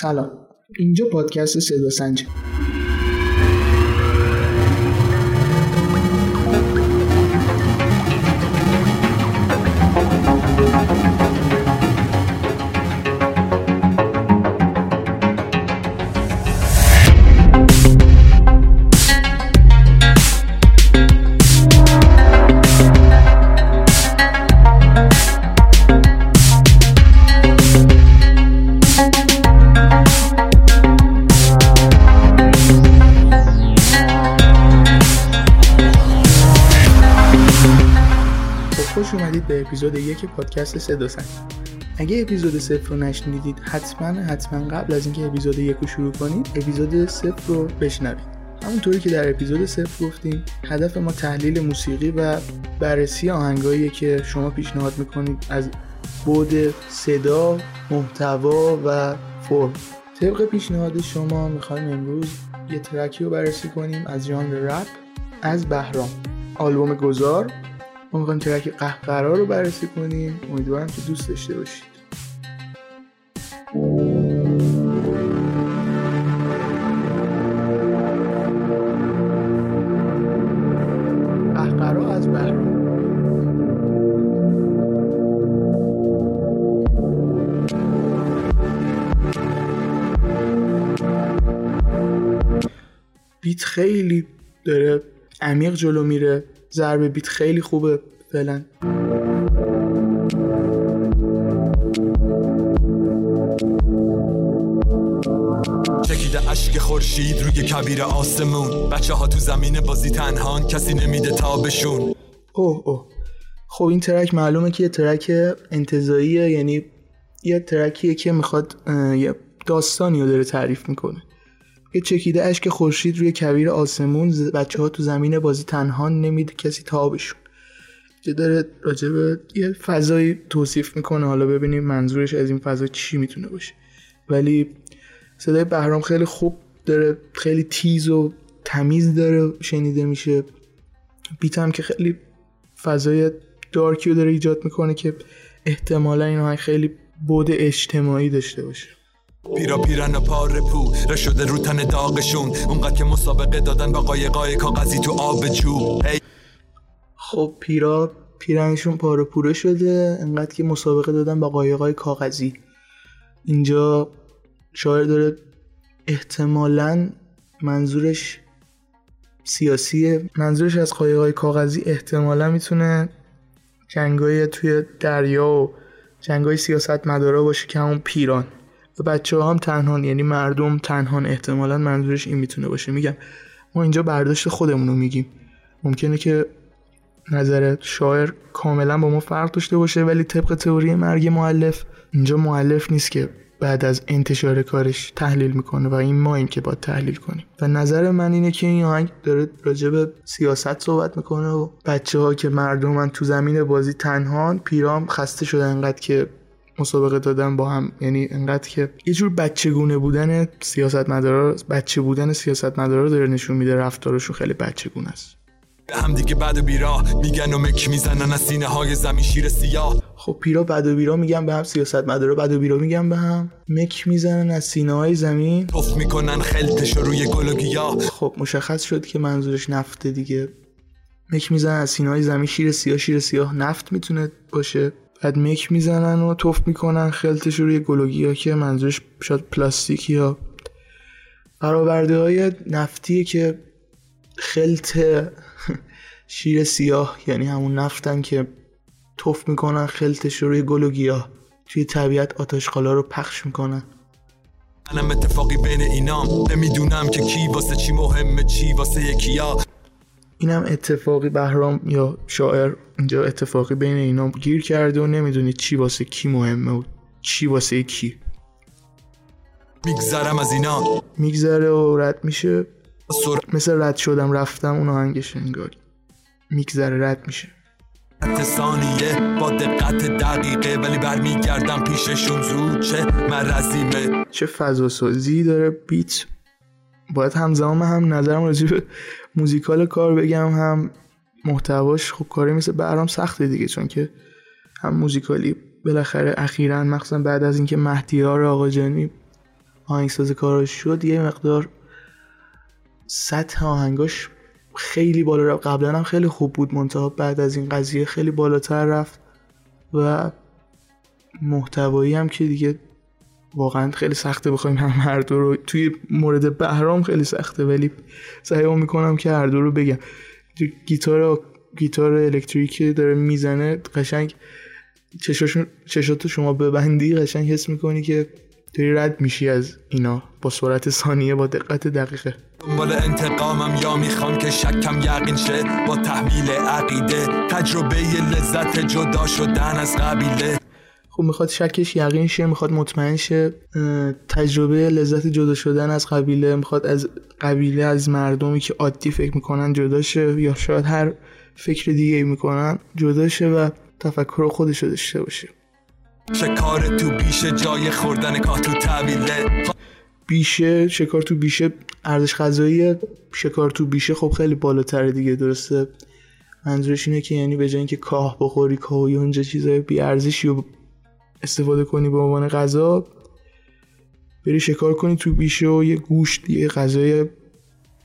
سلام. اینجا پادکست صدا سنجه اومدید به اپیزود یک پادکست صدا سنج اگه اپیزود صفر رو نشنیدید حتما حتما قبل از اینکه اپیزود یک رو شروع کنید اپیزود صفر رو بشنوید. همونطوری که در اپیزود صفر گفتیم هدف ما تحلیل موسیقی و بررسی آهنگایی که شما پیشنهاد می‌کنید از بود صدا، محتوا و فرم. طبق پیشنهاد شما می‌خوایم امروز یه ترکی رو بررسی کنیم از ژانر رپ از بهرام. آلبوم گذار ما می‌خوایم ترک قهقرا رو بررسی کنیم امیدوارم که دوست داشته باشید. از بیت خیلی داره عمیق جلو میره. ضربه بیت خیلی خوبه فعلا. چکیده اشک خورشید روی کبیر آسمون. بچه ها تو زمین بازی تنهان کسی نمیده تابشون اوه اوه. خب این ترک معلومه که یه ترک انتظاییه یعنی یه ترکیه که می‌خواد یه داستانی رو داره تعریف می‌کنه. یه چکیده اشک خورشید روی کویر آسمون بچه ها تو زمین بازی تنها نمیده کسی تابشون که داره راجع به یه فضایی توصیف می‌کنه. حالا ببینیم منظورش از این فضا چی می‌تونه باشه. ولی صدای بهرام خیلی خوب داره خیلی تیز و تمیز داره شنیده میشه. بیت هم که خیلی فضای دارکی رو داره ایجاد می‌کنه که احتمالا این خیلی بود اجتماعی داشته باشه. پیرا پیرن و پاره پو شده رو تن داغشون. اونقدر که مسابقه دادن با قایقای کاغذی تو آب چوب خب پیرا پیرنشون پاره پوره شده انقدر که مسابقه دادن با قایقای کاغذی. اینجا شاعر داره احتمالا منظورش سیاسیه. منظورش از قایقای کاغذی احتمالا می‌تونه جنگای توی دریا و جنگای سیاست مدارا باشه که همون پیران. و بچه ها هم تنهان یعنی مردم تنهان احتمالا منظورش این می‌تونه باشه. میگم ما اینجا برداشت خودمون رو میگیم. ممکنه که نظر شاعر کاملا با ما فرق داشته باشه ولی طبق تئوری مرگ معلف اینجا معلف نیست که بعد از انتشار کارش تحلیل می‌کنه و این ما این که باید تحلیل کنیم. و نظر من اینه که این آهنگ داره راجع به سیاست صحبت می‌کنه و بچه ها که مردمن تو زمین بازی تنهان پیرام خسته شده انقدر که مسابقه دادن با هم یعنی انقدر که یه جور بچگونه بودن سیاست مدارا بچه بودن سیاست مدارا داره نشون میده رفتارشون خیلی بچگونه است. هم دیگه بعد و بیرا میگن و مک می‌زنن از سینه های زمین شیر سیاه. خب پیرا بد و بیرا میگن به هم سیاست مدارا بد و بیرا میگن به هم. مک می‌زنن از سینه های زمین. توف می‌کنن خلتش روی گل و گیاه. خب مشخص شد که منظورش نفته دیگه. مک می‌زنن از سینه های زمین شیر سیاه شیر سیاه نفت می‌تونه باشه. بعد مک می‌زنن و توف می‌کنن خلتش روی گلوگی ها که منظورش شاید پلاستیک یا برآورده های نفتیه که خلت شیر سیاه یعنی همون نفتن که توف می‌کنن خلتش روی گل و گیاه توی طبیعت آتشخالا رو پخش می‌کنن. منم اتفاقی بین اینام نمی‌دونم که کی واسه چی مهمه چی واسه یکیا اینم اتفاقی بهرام یا شاعر اینجا اتفاقی بین اینا گیر کرده و نمی‌دونی چی واسه کی مهمه و چی واسه کی. میگذرم از اینا. میگذره و رد میشه. سر... مثل رد شدم رفتم اون آهنگش انگاری میگذره رد میشه. ثانیه با دقت دقیقه ولی برمیگردم پیششون زود چه مرزیمه چه فضا سازی داره بیت. باید همزمان هم نظرم راجع به موزیکال کار بگم هم محتواش خب کاری مثل برام سخته دیگه چون که هم موزیکالی بالاخره اخیرا مخصوصا بعد از اینکه مهدیار آقا جانی آهنگساز کاراش شد یه مقدار سطح آهنگاش خیلی بالا رفت. قبلا هم خیلی خوب بود منتها بعد از این قضیه خیلی بالاتر رفت و محتوایی هم که دیگه واقعا خیلی سخته بخوایم هم هر دو رو توی مورد بهرام خیلی سخته ولی سعی می‌کنم که هر دو رو بگم. گیتار گیتار الکتریکی داره می‌زنه قشنگ چشاتو شما ببندی قشنگ حس می‌کنی که داری رد میشی از اینا. با سرعت ثانیه با دقت دقیقه. دنبال انتقامم یا می‌خوام که شکم یقین شه؟ با تحمیل عقیده تجربه لذت جدا شدن از قبیله. خب می‌خواد شکش یقین شه می‌خواد مطمئن شه. تجربه لذت جدا شدن از قبیله می‌خواد از قبیله از مردمی که عادی فکر می‌کنن جدا شه یا شاید هر فکر دیگه می‌کنن جدا شه و تفکر خودش رو داشته باشه. شکار تو بیشه؟ جای خوردن کاه تو طویله. بیشه شکار تو بیشه ارزش غذایی شکار تو بیشه خب خیلی بالاتر دیگه درسته؟ منظورش اینه که یعنی به جای اینکه کاه بخوری کاه و اونجا چیزای بی ارزشی رو استفاده کنی به عنوان غذا بری شکار کنی تو بیشه و یه گوشت یه غذای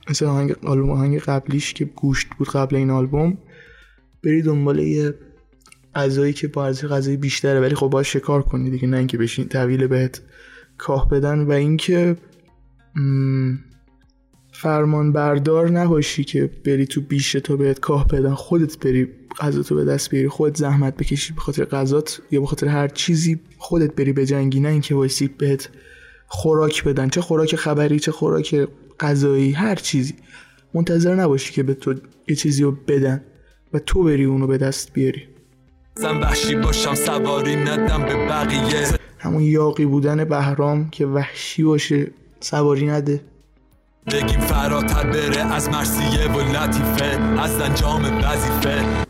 مثل آهنگ آلبوم آهنگ قبلیش که گوشت بود قبل این آلبوم بری دنبال یه غذایی که با ارزش بیشتره ولی خب باید شکار کنی دیگه نه اینکه بشین طویل بهت کاه بدن و اینکه فرمان بردار نباشی که بری تو بیشه تا بهت کاه بدن. خودت بری غذا تو به دست بیاری. خودت زحمت بکشی به خاطر غذات یا به خاطر هر چیزی. خودت بری به جنگی. نه اینکه وایسی بهت خوراک بدن. چه خوراک خبری چه خوراک غذایی هر چیزی. منتظر نباشی که به تو یه چیزی رو بدن و تو بری اونو به دست بیاری. زن وحشی باشم سواری ندم به بقیه. همون یاقی بودن بهرام که وحشی باشه سواری نده. بگیم فراتر بره از مرسیه و لطیفه از انجام وظیفه.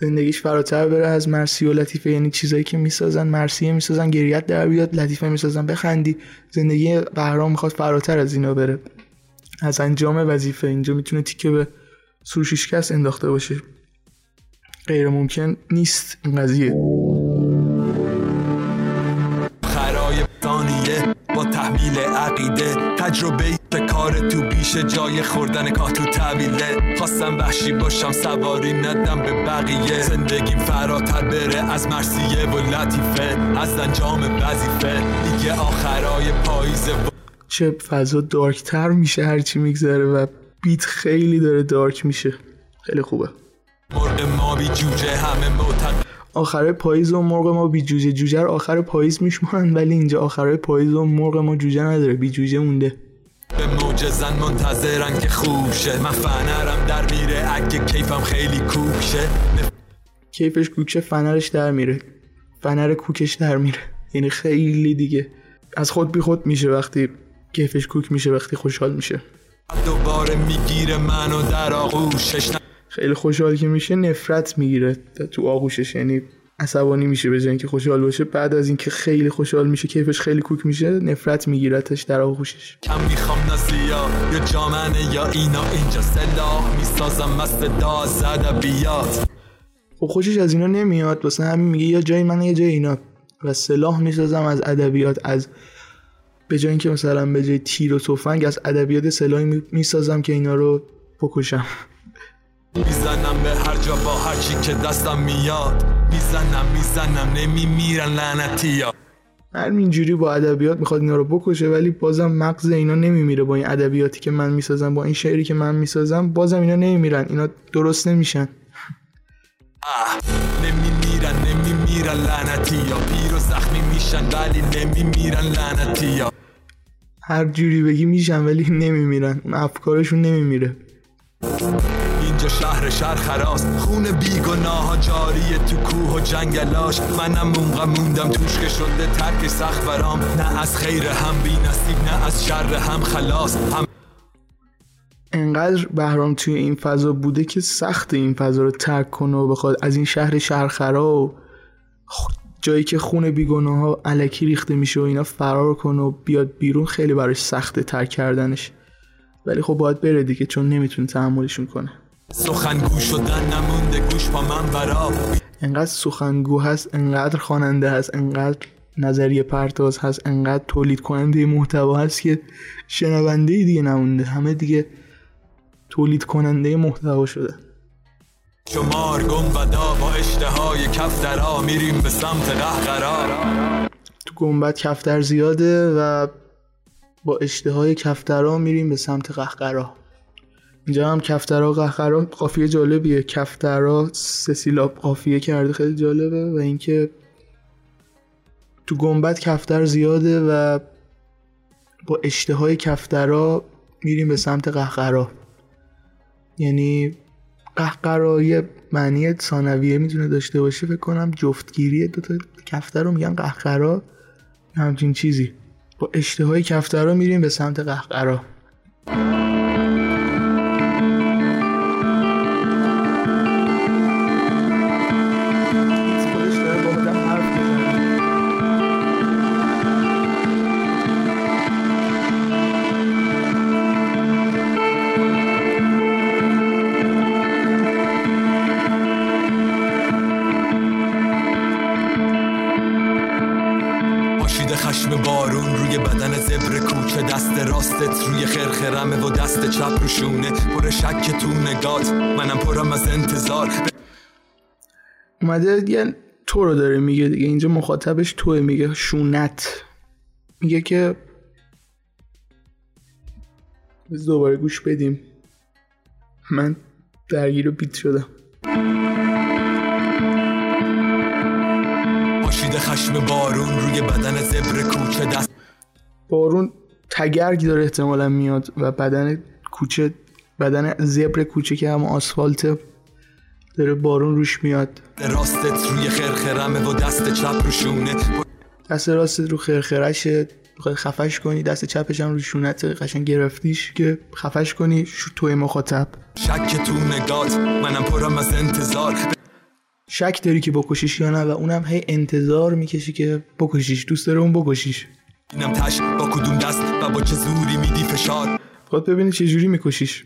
زندگیش فراتر بره از مرسی و لطیفه یعنی چیزایی که می‌سازن مرسیه می‌سازن گریت در بیاد لطیفه می‌سازن بخندی. زندگی بهرام می‌خواد فراتر از اینا بره. از انجام وظیفه. اینجا می‌تونه تیکه به سروشیشکست انداخته باشه. غیر ممکن نیست. این قضیه. خرای با تحمیل عقیده تجربه کار تو بیشه جای خوردن کاه تو طویله خواستم وحشی باشم سواری ندم به بقیه. زندگیم فراتر بره از مرسیه و لطیفه از انجام وظیفه. دیگه آخرای پاییزه و چه فضا دارکتر میشه هرچی میگذره و بیت خیلی داره دارک میشه. خیلی خوبه. مرغ ما بی جوجه همه معتقد آخره پاییز و مرغ ما بی جوجه. جوجه آخر پاییز میشمارن ولی اینجا آخره پاییز و مرغ ما جوجه نداره بی جوجه مونده. به موج زن منتظرن که خوب شه. من فنرم در میره. اگه کیفم خیلی کوک شه. کیفش کوکشه فنرش در میره. فنر کوکش در میره. یعنی خیلی دیگه. از خود بی خود میشه وقتی کیفش کوک میشه وقتی خوشحال میشه. دوباره می‌گیره منو در آغوشش. خیلی خوشحال که میشه نفرت می‌گیره تو آغوشش. یعنی عصبانی میشه به اینکه خوشحال باشه. بعد از اینکه خیلی خوشحال میشه کیفش خیلی کوک میشه نفرت میگیرتش در آغوشش کم می‌خوام نسیا یا جامنه یا اینا اینجا سلاح می‌سازم مست بیاد. خب خوشش از اینا نمیاد. واسه همین میگه یا جای من یا جای اینا. و سلاح می‌سازم از ادبیات از به جای اینکه مثلا به جای تیر و تفنگ از ادبیات سلاحی می‌سازم که اینا رو بکشم. می‌زنم به هر جا با هر چی که دستم میاد. می‌زنم می‌زنم نمیمیرن لعنتی ها. همینجوری با ادبیات می‌خواد اینا رو بکشه ولی بازم مغز اینا نمیمیره با این ادبیاتی که من می‌سازم با این شعری که من می‌سازم بازم اینا نمیمیرن اینا درست نمیشن. نمیمیرن نمیمیرن لعنتی ها. پیر و زخمی میشن ولی نمیمیرن لعنتی ها. هر جوری بگی میشن ولی نمیمیرن. افکارشون نمیمیره. شهر شهر خراست. خون بیگناه جاریه تو کوه و جنگلاش. منم مونقم موندم توش که شده ترک سخت برام. نه از خیر هم بی نصیب نه از شر هم خلاص. هم انقدر بهرام توی این فضا بوده که سخت این فضا رو ترک کنه و بخواد از این شهر شهرخرا و جایی که خون بیگناه ها علکی ریخته میشه و اینا فرار کنه و بیاد بیرون خیلی براش سخته ترک کردنش. ولی خب باید بره دیگه چون نمی‌تونه تحملشون کنه. سخنگو شدن نمونده گوش با من برا. انقدر سخنگو هست انقدر خواننده هست انقدر نظریه پرداز هست انقدر تولید کننده محتوا هست که شنونده دیگه نمونده. همه دیگه تولید کننده محتوا شده. شمار گنبدا با اشتهای کفترا میریم به سمت قهقرا تو گنبد کفتر زیاده و با اشتهای کفترا میریم به سمت قهقرا اینجا هم کفترا قهقرا قافیه جالبیه. کفترا سه سیلاب قافیه کرده خیلی جالبه. و اینکه تو گنبد کفتر زیاده و با اشتهای کفترا میریم به سمت قهقرا. یعنی قهقرا یه معنی ثانویه می‌تونه داشته باشه فکر کنم جفتگیری دو تا کفتر رو میگن قهقرا. همچین چیزی. با اشتهای کفترا میریم به سمت قهقرا. خرخرمه و دست چپ رو شونه پر شک تو نگات منم پرم از انتظار. اومده یه تو رو داره میگه دیگه. اینجا مخاطبش توه میگه شونت. میگه که دوباره گوش بدیم. من درگیر بیت شدم. پاشیده خشم بارون روی بدن زبر کوچه دست. بارون تگرگ داره احتمالا میاد و بدن کوچه بدن زبر کوچه که هم آسفالت داره بارون روش میاد. راستت روی خرخرمه و دست چپ رو شونه. دست راستت رو خرخرشه بخوای خفش کنی دست چپش هم رو شونت قشنگ گرفتیش که خفش کنی شو توی مخاطب. شک تو نگات منم پرم از انتظار. شک داری که بکشیش یا نه و اونم هی انتظار می‌کشی که بکشیش دوست داره اون بکشیش. اینم تش با کدوم دست و با چه زوری میدی فشار؟ خود ببینی چه جوری میکشیش.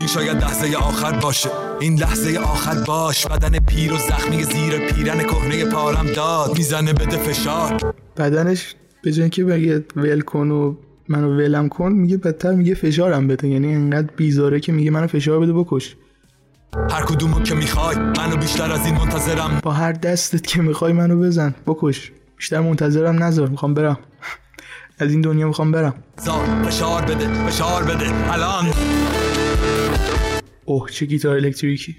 این شاید لحظه آخر باشه. این لحظه آخر باش. بدن پیر و زخمی زیر پیرن کهنه پارم داد. می‌زنه بده فشار. بدنش به جای که بگه ول کن و منو ولم کن میگه بدتر میگه فشارم بده. یعنی انقدر بیزاره که میگه منو فشار بده بکش. هر کدومو که می‌خوای منو بیشتر از این منتظرم. با هر دستت که می‌خوای منو بزن بکش. بیشتر منتظرم نذار می‌خوام برم. از این دنیا می‌خوام برم. زار فشار بده فشار بده. الان. اوه چه گیتار الکتریکی.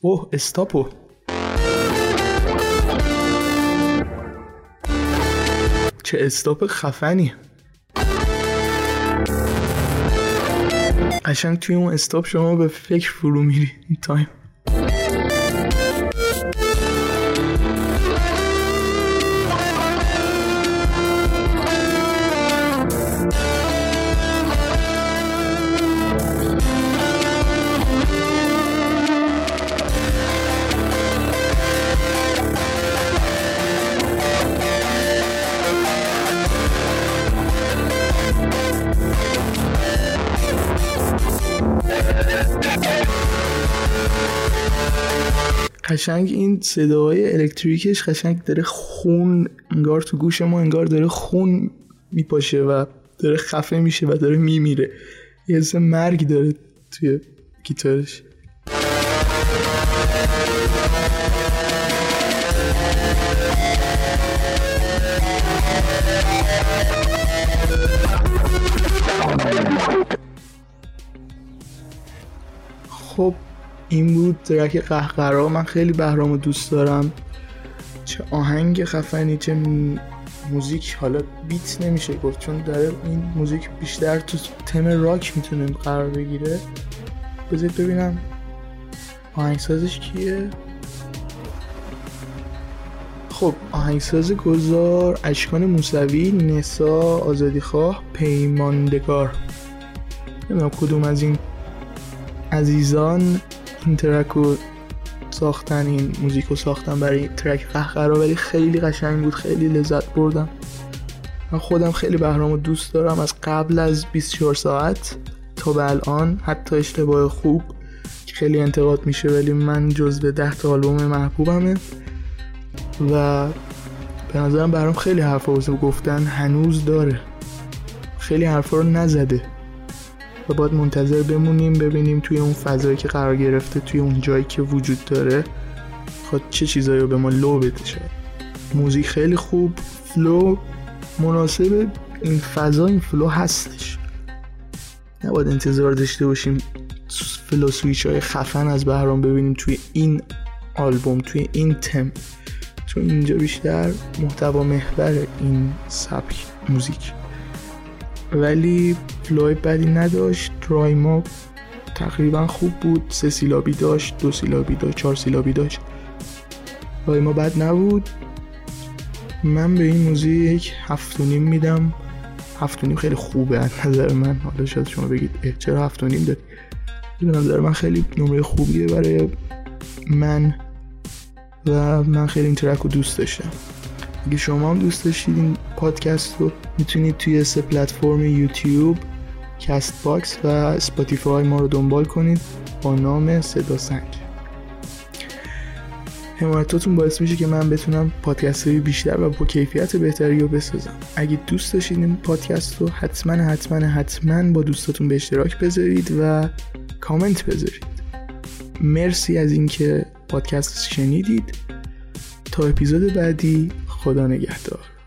اوه استاپو. چه استاپ خفنی. قشنگ توی اون استاپ شما به فکر فرو میری این تایم. قشنگ این صداهای الکتریکش قشنگ داره خون انگار تو گوش ما انگار داره خون میپاشه و داره خفه میشه و داره میمیره. یه حس مرگ داره توی گیتارش. خب این بود ترک قهقرا. من خیلی بهرامو دوست دارم. چه آهنگ خفنی چه موزیک. حالا بیت نمیشه گفت چون داره این موزیک بیشتر تو تم راک می‌تونه قرار بگیره. بذارید ببینم آهنگسازش کیه. خب آهنگساز گذار اشکان موسوی نسا آزادی خواه پیماندگار. نمی‌دونم کدوم از این عزیزان این ترک رو ساختن این موزیک رو ساختن برای ترک قهقرا ولی خیلی قشنگ بود خیلی لذت بردم. من خودم خیلی بهرام دوست دارم از قبل از 24 ساعت تا به الان حتی اشتباه خوب خیلی انتقاد میشه ولی من جزو ده تا آلبوم محبوبمه. و به نظرم برام خیلی حرفا واسه گفتن هنوز داره. خیلی حرفا رو نزده. و باید منتظر بمونیم ببینیم توی اون فضایی که قرار گرفته توی اون جایی که وجود داره. خود چه چیزایی رو به ما لو بده شد موزیک خیلی خوب flow مناسب این فضا این flow هستش. نباید انتظار داشته باشیم flow switch های خفن از بهرام ببینیم توی این آلبوم توی این تم. تو اینجا بیشتر محتوا محور این سبک موزیک. ولی فلوی بدی نداشت. رایما تقریبا خوب بود. سه سیلابی داشت دو سیلابی داشت چهار سیلابی داشت. رایما بد نبود. من به این موزیک هفت و نیم میدم. هفت و نیم خیلی خوبه از نظر من. حالا شاید شما بگید چرا هفت و نیم داد به نظر من خیلی نمره خوبیه برای من و من خیلی این track رو دوست داشتم. اگه شما هم دوست داشتید این پادکست رو می‌تونید توی سه پلتفرم یوتیوب کست باکس و اسپاتیفای ما رو دنبال کنید با نام صدا سنج. حمایتاتون باعث میشه که من بتونم پادکست های بیشتر و با کیفیت بهتری رو بسازم. اگه دوست داشتید این پادکست رو حتما حتما حتما با دوستاتون به اشتراک بذارید و کامنت بذارید. مرسی از اینکه پادکست شنیدید. تا اپیزود بعدی خدا نگهدار.